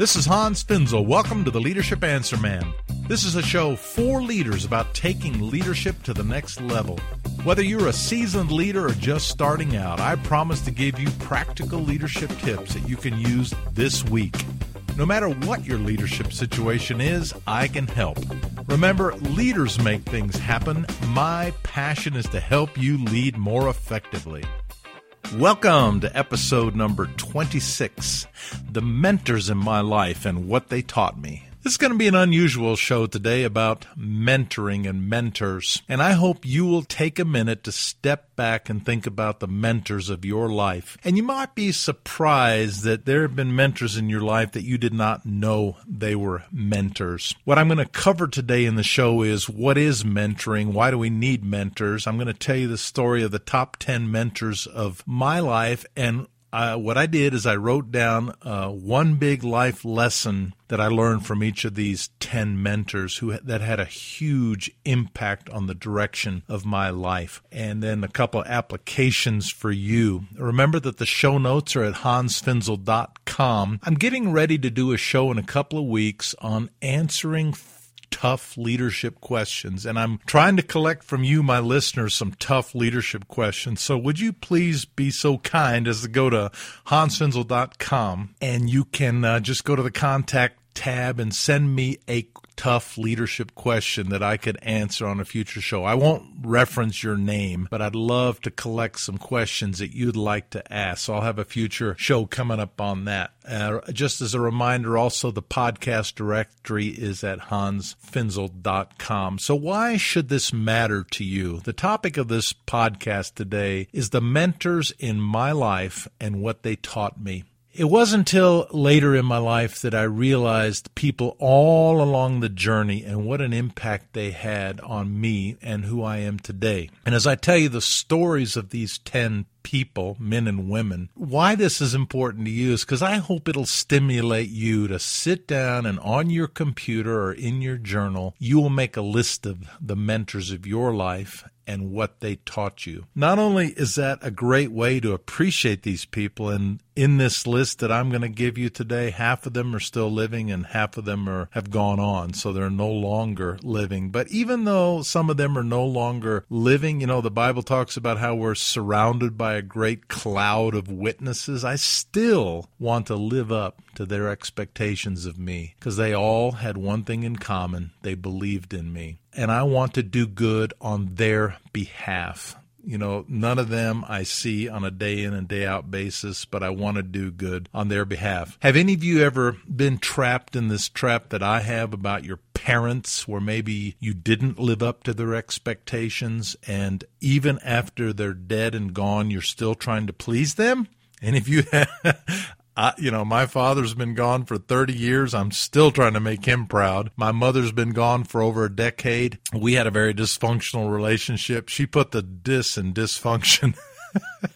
This is Hans Finzel. Welcome to the Leadership Answer Man. This is a show for leaders about taking leadership to the next level. Whether you're a seasoned leader or just starting out, I promise to give you practical leadership tips that you can use this week. No matter what your leadership situation is, I can help. Remember, leaders make things happen. My passion is to help you lead more effectively. Welcome to episode number 26 The Mentors in My Life and What They Taught Me. This is going to be an unusual show today about mentoring and mentors. And I hope you will take a minute to step back and think about the mentors of your life. And you might be surprised that there have been mentors in your life that you did not know they were mentors. What I'm going to cover today in the show is what is mentoring? Why do we need mentors? I'm going to tell you the story of the top 10 mentors of my life and what I did is I wrote down uh, one big life lesson that I learned from each of these 10 mentors who that had a huge impact on the direction of my life. And then a couple of applications for you. Remember that the show notes are at hansfinzel.com. I'm getting ready to do a show in a couple of weeks on answering tough leadership questions. And I'm trying to collect from you, my listeners, some tough leadership questions. So would you please be so kind as to go to hansfinzel.com and you can uh, just go to the contact tab and send me a tough leadership question that I could answer on a future show. I won't reference your name, but I'd love to collect some questions that you'd like to ask. So I'll have a future show coming up on that. Uh, just as a reminder, also the podcast directory is at hansfinzel.com. So why should this matter to you? The topic of this podcast today is the mentors in my life and what they taught me. It wasn't until later in my life that I realized people all along the journey and what an impact they had on me and who I am today. And as I tell you the stories of these 10 people, men and women, why this is important to you is because I hope it'll stimulate you to sit down and on your computer or in your journal, you will make a list of the mentors of your life and what they taught you. Not only is that a great way to appreciate these people, and in this list that I'm going to give you today, half of them are still living and half of them are have gone on, so they're no longer living. But even though some of them are no longer living, you know, the Bible talks about how we're surrounded by a great cloud of witnesses. I still want to live up to their expectations of me because they all had one thing in common. They believed in me and I want to do good on their behalf. You know, none of them I see on a day in and day out basis, but I want to do good on their behalf. Have any of you ever been trapped in this trap that I have about your parents, where maybe you didn't live up to their expectations, and even after they're dead and gone, you're still trying to please them? And if you I, you know, my father's been gone for 30 years. I'm still trying to make him proud. My mother's been gone for over a decade. We had a very dysfunctional relationship. She put the dis in dysfunction.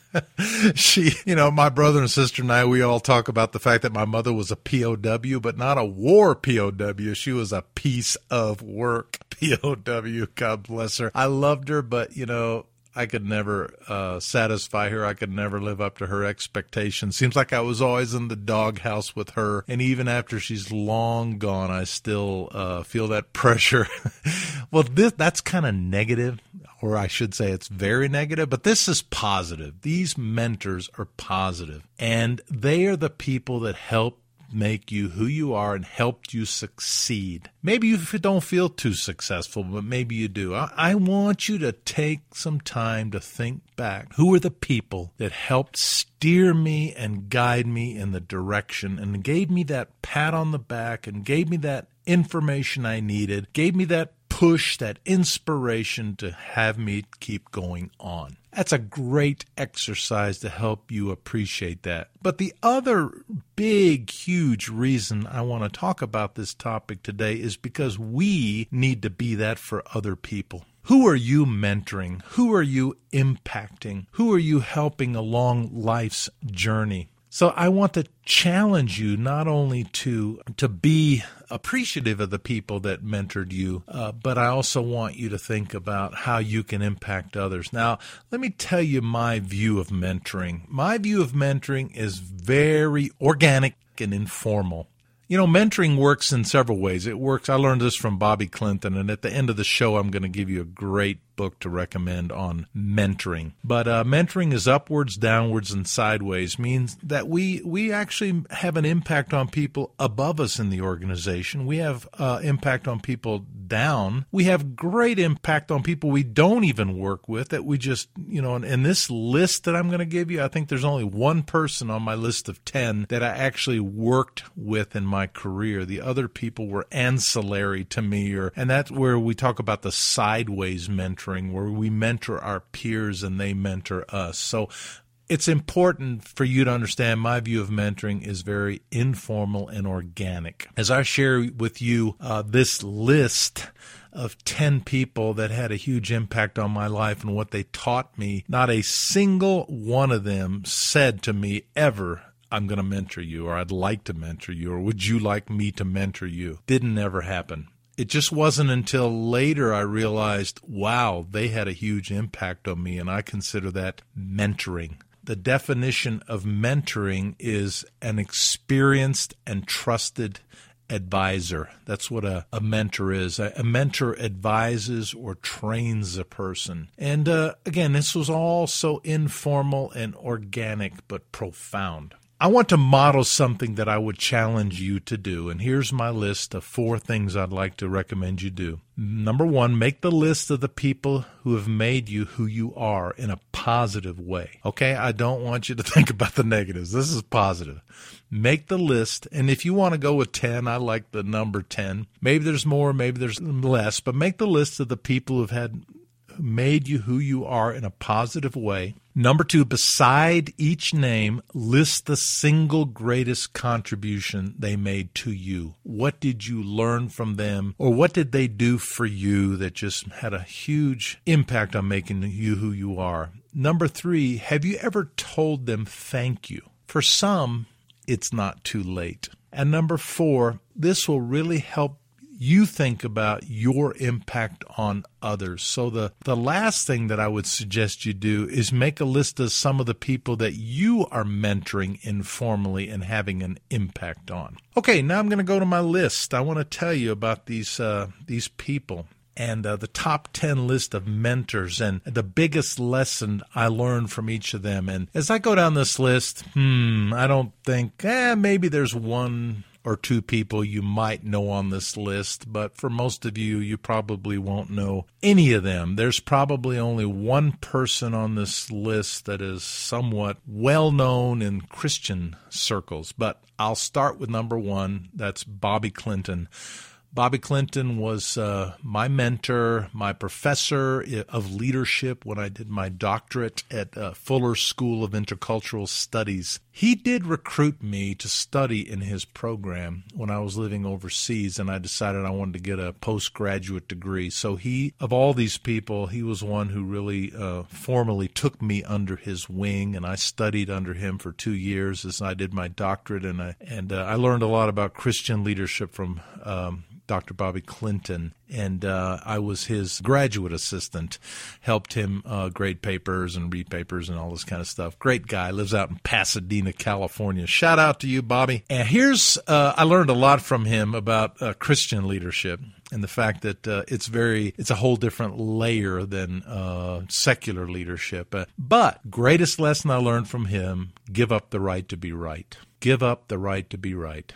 she, you know, my brother and sister and I, we all talk about the fact that my mother was a POW, but not a war POW. She was a piece of work POW. God bless her. I loved her, but, you know, I could never uh, satisfy her. I could never live up to her expectations. Seems like I was always in the doghouse with her, and even after she's long gone, I still uh, feel that pressure. well, this that's kind of negative, or I should say, it's very negative. But this is positive. These mentors are positive, and they are the people that help make you who you are and helped you succeed. Maybe you don't feel too successful, but maybe you do. I, I want you to take some time to think back. Who are the people that helped steer me and guide me in the direction and gave me that pat on the back and gave me that information I needed, gave me that push, that inspiration to have me keep going on. That's a great exercise to help you appreciate that. But the other big, huge reason I want to talk about this topic today is because we need to be that for other people. Who are you mentoring? Who are you impacting? Who are you helping along life's journey? So I want to challenge you not only to to be appreciative of the people that mentored you, uh, but I also want you to think about how you can impact others. Now, let me tell you my view of mentoring. My view of mentoring is very organic and informal. You know, mentoring works in several ways. It works, I learned this from Bobby Clinton, and at the end of the show, I'm going to give you a great book to recommend on mentoring. But uh, mentoring is upwards, downwards, and sideways. Means that we we actually have an impact on people above us in the organization. We have uh, impact on people down. We have great impact on people we don't even work with. That we just you know. And, in this list that I'm going to give you, I think there's only one person on my list of ten that I actually worked with in my career. The other people were ancillary to me, or and that's where we talk about the sideways mentoring mentoring where we mentor our peers and they mentor us. So it's important for you to understand my view of mentoring is very informal and organic. As I share with you uh, this list of 10 people that had a huge impact on my life and what they taught me, not a single one of them said to me ever, I'm going to mentor you, or I'd like to mentor you, or would you like me to mentor you? Didn't ever happen it just wasn't until later I realized, wow, they had a huge impact on me, and I consider that mentoring. The definition of mentoring is an experienced and trusted advisor. That's what a, a mentor is. A, a, mentor advises or trains a person. And uh, again, this was all so informal and organic, but profound. I want to model something that I would challenge you to do. And here's my list of four things I'd like to recommend you do. Number one, make the list of the people who have made you who you are in a positive way. Okay, I don't want you to think about the negatives. This is positive. Make the list, and if you want to go with 10, I like the number 10. Maybe there's more, maybe there's less, but make the list of the people who've had made you who you are in a positive way. Number two, beside each name, list the single greatest contribution they made to you. What did you learn from them, or what did they do for you that just had a huge impact on making you who you are? Number three, have you ever told them thank you? For some, it's not too late. And number four, this will really help you think about your impact on others. So the the last thing that I would suggest you do is make a list of some of the people that you are mentoring informally and having an impact on. Okay, now I'm going to go to my list. I want to tell you about these uh, these people and uh, the top 10 list of mentors and the biggest lesson I learned from each of them. And as I go down this list, hmm, I don't think, eh, maybe there's one or two people you might know on this list, but for most of you, you probably won't know any of them. There's probably only one person on this list that is somewhat well known in Christian circles, but I'll start with number one. That's Bobby Clinton. Bobby Clinton was uh, my mentor, my professor of leadership when I did my doctorate at uh, Fuller School of Intercultural Studies. He did recruit me to study in his program when I was living overseas, and I decided I wanted to get a postgraduate degree. So, he, of all these people, he was one who really uh, formally took me under his wing, and I studied under him for two years as I did my doctorate, and I, and, uh, I learned a lot about Christian leadership from um, Dr. Bobby Clinton, and uh, I was his graduate assistant. Helped him uh, grade papers and read papers and all this kind of stuff. Great guy. Lives out in Pasadena, California. Shout out to you, Bobby. And here's uh, I learned a lot from him about uh, Christian leadership and the fact that uh, it's very it's a whole different layer than uh, secular leadership. But greatest lesson I learned from him: give up the right to be right. Give up the right to be right.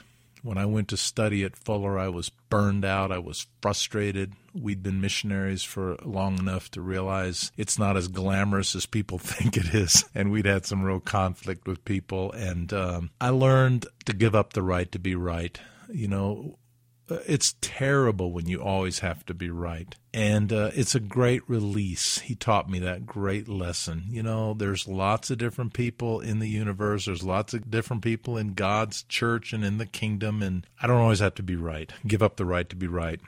When I went to study at Fuller, I was burned out. I was frustrated. We'd been missionaries for long enough to realize it's not as glamorous as people think it is. And we'd had some real conflict with people. And um, I learned to give up the right to be right. You know, it's terrible when you always have to be right. And uh, it's a great release. He taught me that great lesson. You know, there's lots of different people in the universe, there's lots of different people in God's church and in the kingdom, and I don't always have to be right. Give up the right to be right.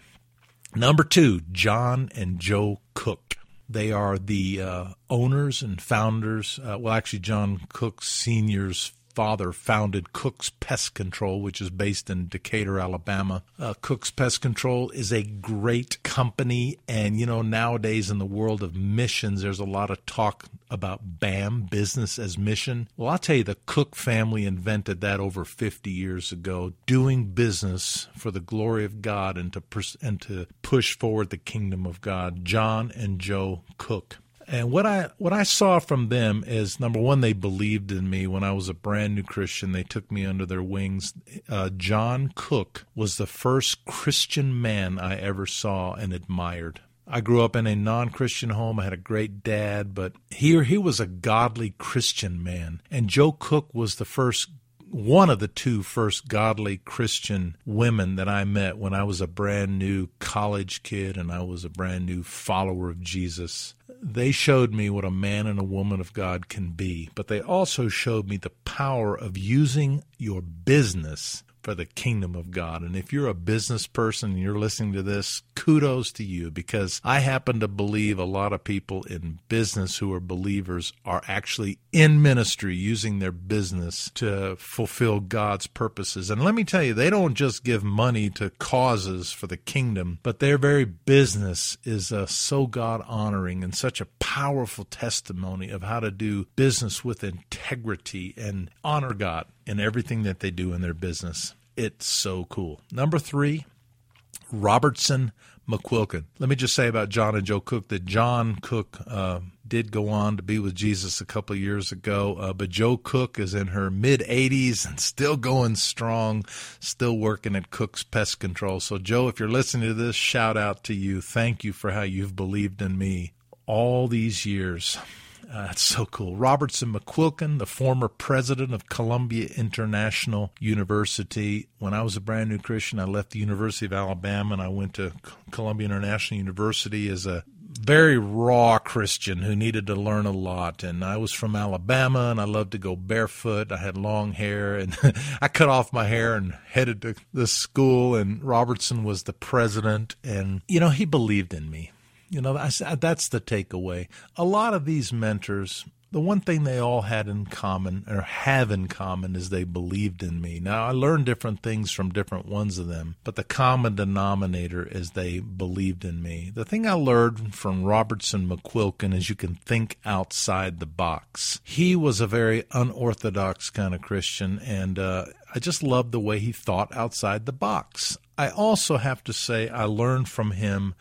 Number two, John and Joe Cook. They are the uh, owners and founders. Uh, well, actually, John Cook Sr.'s father founded Cook's Pest Control, which is based in Decatur, Alabama. Uh, Cook's Pest Control is a great company. And, you know, nowadays in the world of missions, there's a lot of talk about BAM, business as mission. Well, I'll tell you, the Cook family invented that over 50 years ago, doing business for the glory of God and to, pers- and to push forward the kingdom of God. John and Joe Cook. And what I what I saw from them is number one, they believed in me when I was a brand new Christian. They took me under their wings. Uh, John Cook was the first Christian man I ever saw and admired. I grew up in a non-Christian home. I had a great dad, but here he was a godly Christian man. And Joe Cook was the first one of the two first godly Christian women that I met when I was a brand new college kid and I was a brand new follower of Jesus. They showed me what a man and a woman of God can be, but they also showed me the power of using your business for the kingdom of God. And if you're a business person and you're listening to this, kudos to you because I happen to believe a lot of people in business who are believers are actually in ministry using their business to fulfill God's purposes. And let me tell you, they don't just give money to causes for the kingdom, but their very business is uh, so God honoring and such a powerful testimony of how to do business with integrity and honor God in everything that they do in their business. It's so cool. Number three, Robertson McQuilkin. Let me just say about John and Joe Cook that John Cook uh, did go on to be with Jesus a couple years ago, uh, but Joe Cook is in her mid 80s and still going strong, still working at Cook's Pest Control. So, Joe, if you're listening to this, shout out to you. Thank you for how you've believed in me all these years. Uh, that's so cool. Robertson McQuilkin, the former president of Columbia International University. When I was a brand new Christian, I left the University of Alabama and I went to Columbia International University as a very raw Christian who needed to learn a lot. And I was from Alabama and I loved to go barefoot. I had long hair and I cut off my hair and headed to the school. And Robertson was the president. And, you know, he believed in me. You know, that's the takeaway. A lot of these mentors, the one thing they all had in common or have in common is they believed in me. Now, I learned different things from different ones of them, but the common denominator is they believed in me. The thing I learned from Robertson McQuilkin is you can think outside the box. He was a very unorthodox kind of Christian, and uh, I just loved the way he thought outside the box. I also have to say, I learned from him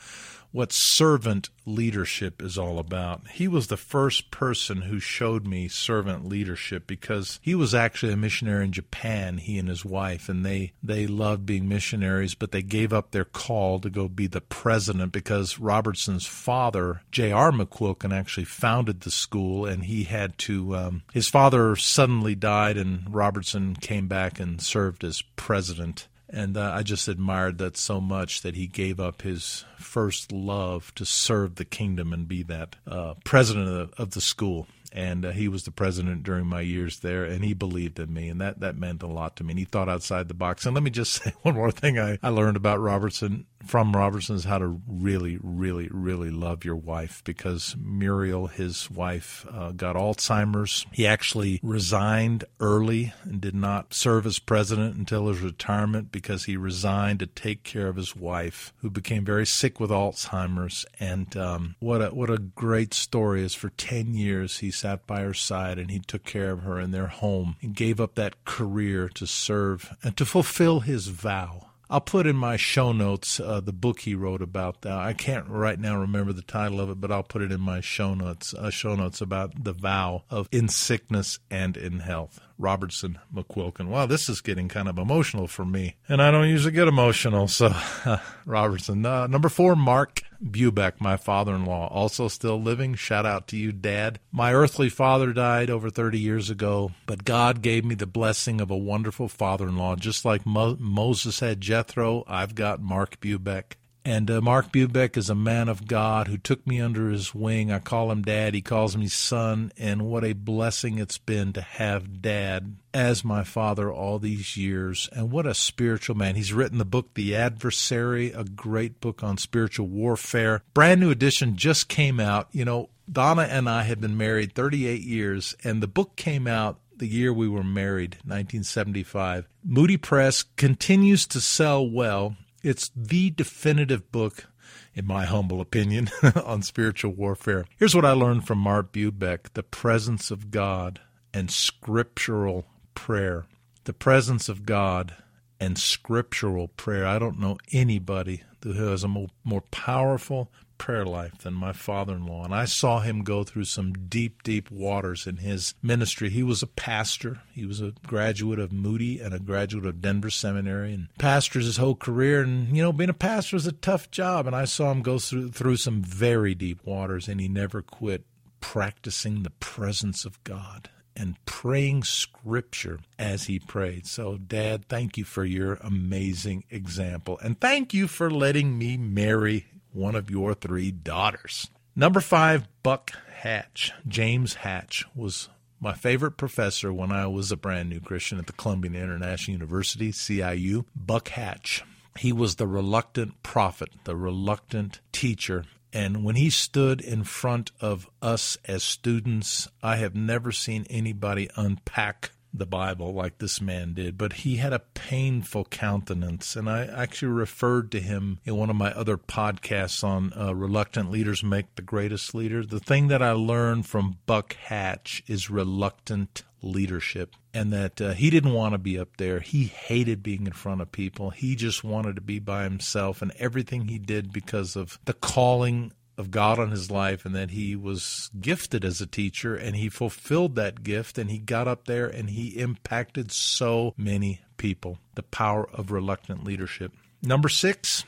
what servant leadership is all about. He was the first person who showed me servant leadership because he was actually a missionary in Japan, he and his wife, and they, they loved being missionaries, but they gave up their call to go be the president because Robertson's father, J.R. McQuilkin, actually founded the school and he had to, um, his father suddenly died and Robertson came back and served as president. And uh, I just admired that so much that he gave up his first love to serve the kingdom and be that uh, president of, of the school and uh, he was the president during my years there, and he believed in me, and that that meant a lot to me. And he thought outside the box. And let me just say one more thing I, I learned about Robertson from Robertson is how to really, really, really love your wife because Muriel, his wife, uh, got Alzheimer's. He actually resigned early and did not serve as president until his retirement because he resigned to take care of his wife, who became very sick with Alzheimer's. And um, what a what a great story is! For ten years, he sat by her side and he took care of her in their home and gave up that career to serve and to fulfill his vow. I'll put in my show notes uh, the book he wrote about that. I can't right now remember the title of it, but I'll put it in my show notes. Uh, show notes about the vow of in sickness and in health. Robertson McQuilkin. Wow, this is getting kind of emotional for me, and I don't usually get emotional. So, Robertson. Uh, number four, Mark Bubeck, my father in law, also still living. Shout out to you, Dad. My earthly father died over 30 years ago, but God gave me the blessing of a wonderful father in law. Just like Mo- Moses had Jethro, I've got Mark Bubeck. And uh, Mark Bubeck is a man of God who took me under his wing. I call him dad. He calls me son. And what a blessing it's been to have dad as my father all these years. And what a spiritual man. He's written the book, The Adversary, a great book on spiritual warfare. Brand new edition just came out. You know, Donna and I had been married 38 years, and the book came out the year we were married, 1975. Moody Press continues to sell well. It's the definitive book in my humble opinion, on spiritual warfare. Here's what I learned from Mark Bubeck the presence of God and scriptural prayer. The presence of God and scriptural prayer. I don't know anybody who has a more, more powerful prayer life than my father in law. And I saw him go through some deep, deep waters in his ministry. He was a pastor, he was a graduate of Moody and a graduate of Denver Seminary and pastors his whole career. And, you know, being a pastor is a tough job. And I saw him go through, through some very deep waters, and he never quit practicing the presence of God and praying scripture as he prayed. So, Dad, thank you for your amazing example. And thank you for letting me marry one of your three daughters. Number five, Buck Hatch. James Hatch was my favorite professor when I was a brand new Christian at the Columbian International University, CIU. Buck Hatch. He was the reluctant prophet, the reluctant teacher. And when he stood in front of us as students, I have never seen anybody unpack the Bible like this man did, but he had a painful countenance. And I actually referred to him in one of my other podcasts on uh, Reluctant Leaders Make the Greatest Leaders. The thing that I learned from Buck Hatch is reluctant leadership and that uh, he didn't want to be up there. He hated being in front of people. He just wanted to be by himself and everything he did because of the calling of God on his life and that he was gifted as a teacher and he fulfilled that gift and he got up there and he impacted so many people. The power of reluctant leadership. Number six,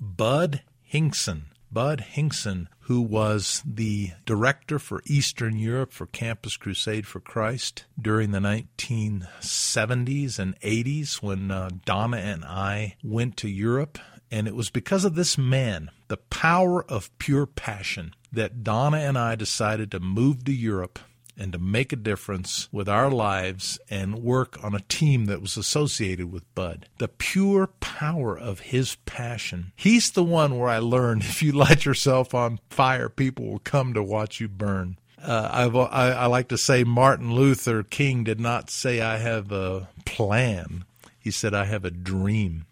Bud Hinkson. Bud Hinkson, who was the director for Eastern Europe for Campus Crusade for Christ during the 1970s and 80s when uh, Donna and I went to Europe. And it was because of this man, the power of pure passion, that Donna and I decided to move to Europe and to make a difference with our lives and work on a team that was associated with Bud. The pure power of his passion. He's the one where I learned if you light yourself on fire, people will come to watch you burn. Uh, I, I like to say Martin Luther King did not say, I have a plan. He said, I have a dream.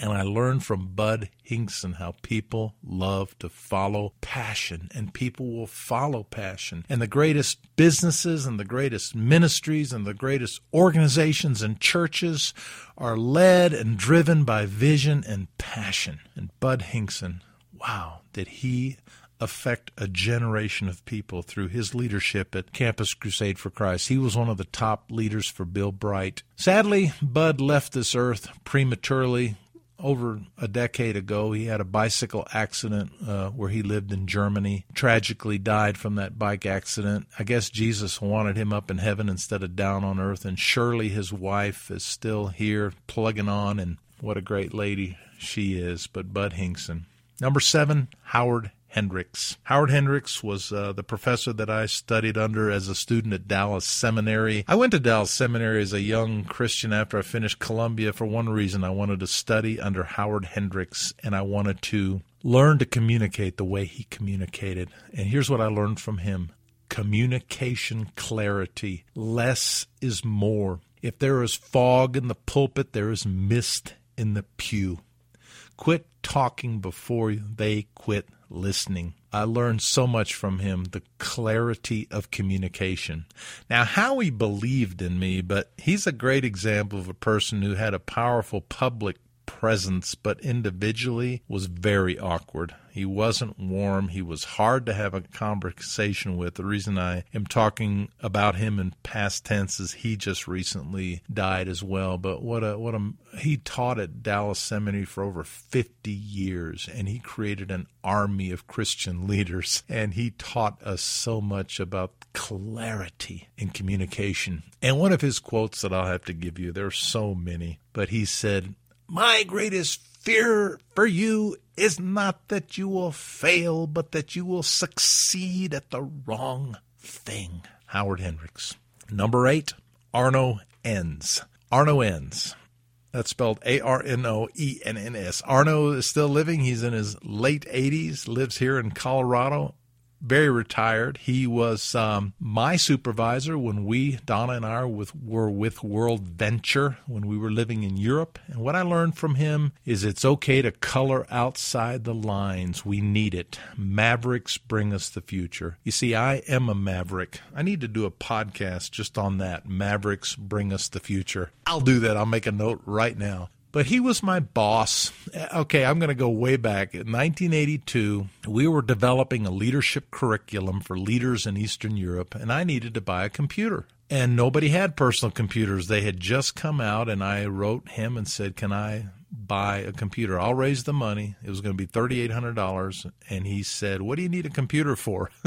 And I learned from Bud Hinkson how people love to follow passion, and people will follow passion. And the greatest businesses and the greatest ministries and the greatest organizations and churches are led and driven by vision and passion. And Bud Hinkson, wow, did he affect a generation of people through his leadership at Campus Crusade for Christ. He was one of the top leaders for Bill Bright. Sadly, Bud left this earth prematurely over a decade ago, he had a bicycle accident uh, where he lived in Germany. Tragically died from that bike accident. I guess Jesus wanted him up in heaven instead of down on earth. And Shirley, his wife, is still here plugging on, and what a great lady she is. But Bud Hinkson. Number seven, Howard Hendricks. Howard Hendricks was uh, the professor that I studied under as a student at Dallas Seminary. I went to Dallas Seminary as a young Christian after I finished Columbia for one reason. I wanted to study under Howard Hendricks and I wanted to learn to communicate the way he communicated. And here's what I learned from him communication clarity. Less is more. If there is fog in the pulpit, there is mist in the pew. Quit talking before they quit listening. I learned so much from him the clarity of communication. Now, how he believed in me, but he's a great example of a person who had a powerful public presence, but individually was very awkward. He wasn't warm. He was hard to have a conversation with. The reason I am talking about him in past tense is he just recently died as well. But what a what a he taught at Dallas Seminary for over 50 years and he created an army of Christian leaders and he taught us so much about clarity in communication. And one of his quotes that I'll have to give you, there are so many, but he said, "My greatest fear for you is not that you will fail, but that you will succeed at the wrong thing. Howard Hendricks. Number eight, Arno Enns. Arno Enns. That's spelled A R N O E N N S. Arno is still living. He's in his late 80s, lives here in Colorado. Very retired. He was um, my supervisor when we, Donna and I, with, were with World Venture when we were living in Europe. And what I learned from him is it's okay to color outside the lines. We need it. Mavericks bring us the future. You see, I am a maverick. I need to do a podcast just on that. Mavericks bring us the future. I'll do that. I'll make a note right now. But he was my boss. Okay, I'm going to go way back. In 1982, we were developing a leadership curriculum for leaders in Eastern Europe, and I needed to buy a computer. And nobody had personal computers. They had just come out, and I wrote him and said, Can I buy a computer. I'll raise the money. It was going to be $3,800. And he said, What do you need a computer for?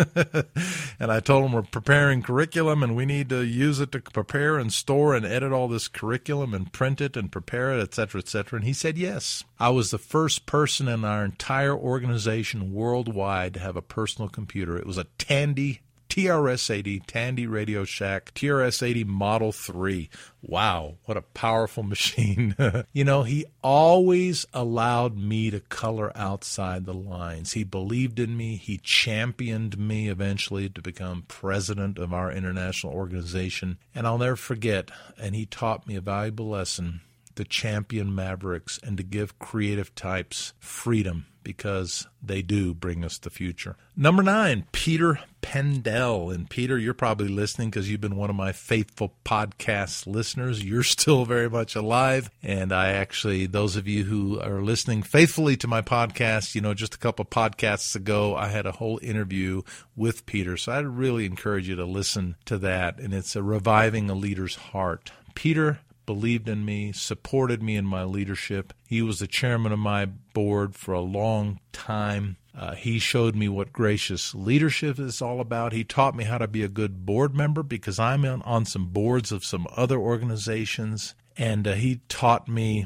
and I told him we're preparing curriculum and we need to use it to prepare and store and edit all this curriculum and print it and prepare it, et cetera, et cetera. And he said, Yes. I was the first person in our entire organization worldwide to have a personal computer. It was a Tandy TRS 80 Tandy Radio Shack TRS 80 Model 3. Wow, what a powerful machine. you know, he always allowed me to color outside the lines. He believed in me. He championed me eventually to become president of our international organization. And I'll never forget, and he taught me a valuable lesson to champion mavericks and to give creative types freedom because they do bring us the future. Number nine, Peter Pendel. And Peter, you're probably listening because you've been one of my faithful podcast listeners. You're still very much alive. And I actually, those of you who are listening faithfully to my podcast, you know, just a couple podcasts ago, I had a whole interview with Peter. So I'd really encourage you to listen to that. And it's a reviving a leader's heart. Peter believed in me, supported me in my leadership. He was the chairman of my board for a long time. Uh, he showed me what gracious leadership is all about. He taught me how to be a good board member because I'm on, on some boards of some other organizations. And uh, he taught me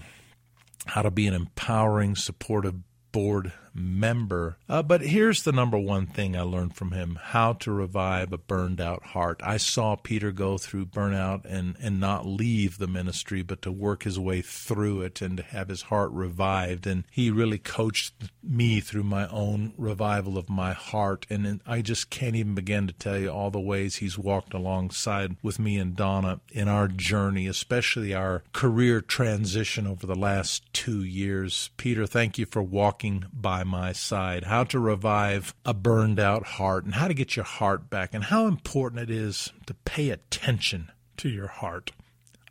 how to be an empowering, supportive board member. Uh, but here's the number one thing I learned from him how to revive a burned out heart. I saw Peter go through burnout and, and not leave the ministry, but to work his way through it and to have his heart revived. And he really coached me through my own revival of my heart. And I just can't even begin to tell you all the ways he's walked alongside with me and Donna in our journey, especially our career transition over the last two years. Peter, thank you for walking by my side, how to revive a burned out heart, and how to get your heart back, and how important it is to pay attention to your heart.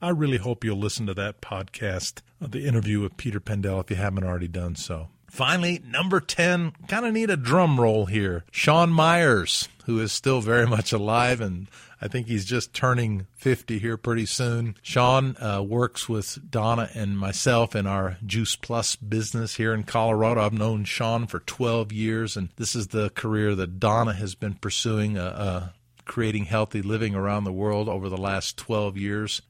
I really hope you'll listen to that podcast, uh, the interview with Peter Pendel, if you haven't already done so. Finally, number 10, kind of need a drum roll here. Sean Myers, who is still very much alive and I think he's just turning 50 here pretty soon. Sean uh, works with Donna and myself in our Juice Plus business here in Colorado. I've known Sean for 12 years, and this is the career that Donna has been pursuing, uh, uh, creating healthy living around the world over the last 12 years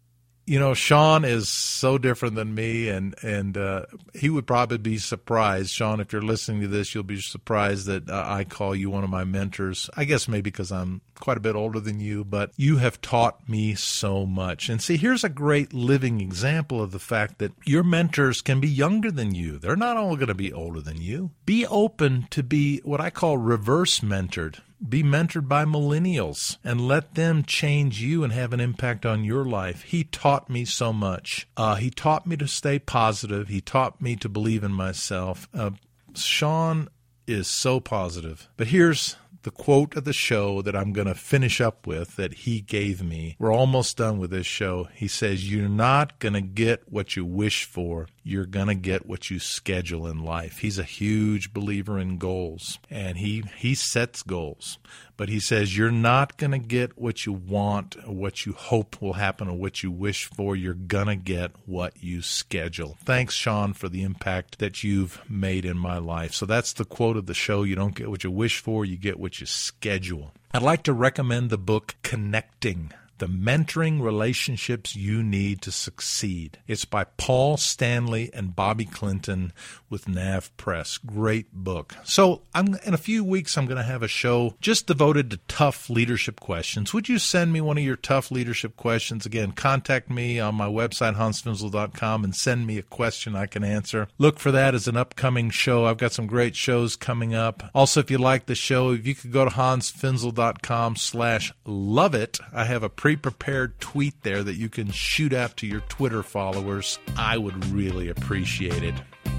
you know, Sean is so different than me, and and uh, he would probably be surprised. Sean, if you're listening to this, you'll be surprised that uh, I call you one of my mentors. I guess maybe because I'm quite a bit older than you, but you have taught me so much. And see, here's a great living example of the fact that your mentors can be younger than you. They're not all going to be older than you. Be open to be what I call reverse mentored be mentored by millennials and let them change you and have an impact on your life. He taught me so much. Uh, he taught me to stay positive. He taught me to believe in myself. Uh, Sean is so positive. But here's the quote of the show that I'm going to finish up with that he gave me. We're almost done with this show. He says, You're not going to get what you wish for. You're going to get what you schedule in life. He's a huge believer in goals and he, he sets goals. But he says, You're not going to get what you want, or what you hope will happen, or what you wish for. You're going to get what you schedule. Thanks, Sean, for the impact that you've made in my life. So that's the quote of the show. You don't get what you wish for, you get what you schedule. I'd like to recommend the book Connecting The Mentoring Relationships You Need to Succeed. It's by Paul Stanley and Bobby Clinton with Nav Press. Great book. So, I'm in a few weeks I'm going to have a show just devoted to tough leadership questions. Would you send me one of your tough leadership questions? Again, contact me on my website hansfinzel.com and send me a question I can answer. Look for that as an upcoming show. I've got some great shows coming up. Also, if you like the show, if you could go to hansfinzel.com slash love it, I have a pre-prepared tweet there that you can shoot out to your Twitter followers. I would really appreciate it.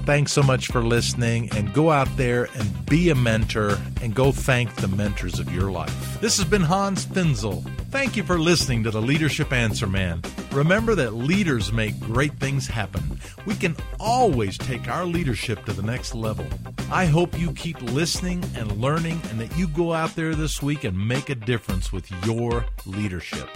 Thanks so much for listening and go out there and be a mentor and go thank the mentors of your life. This has been Hans Finzel. Thank you for listening to the Leadership Answer Man. Remember that leaders make great things happen. We can always take our leadership to the next level. I hope you keep listening and learning and that you go out there this week and make a difference with your leadership.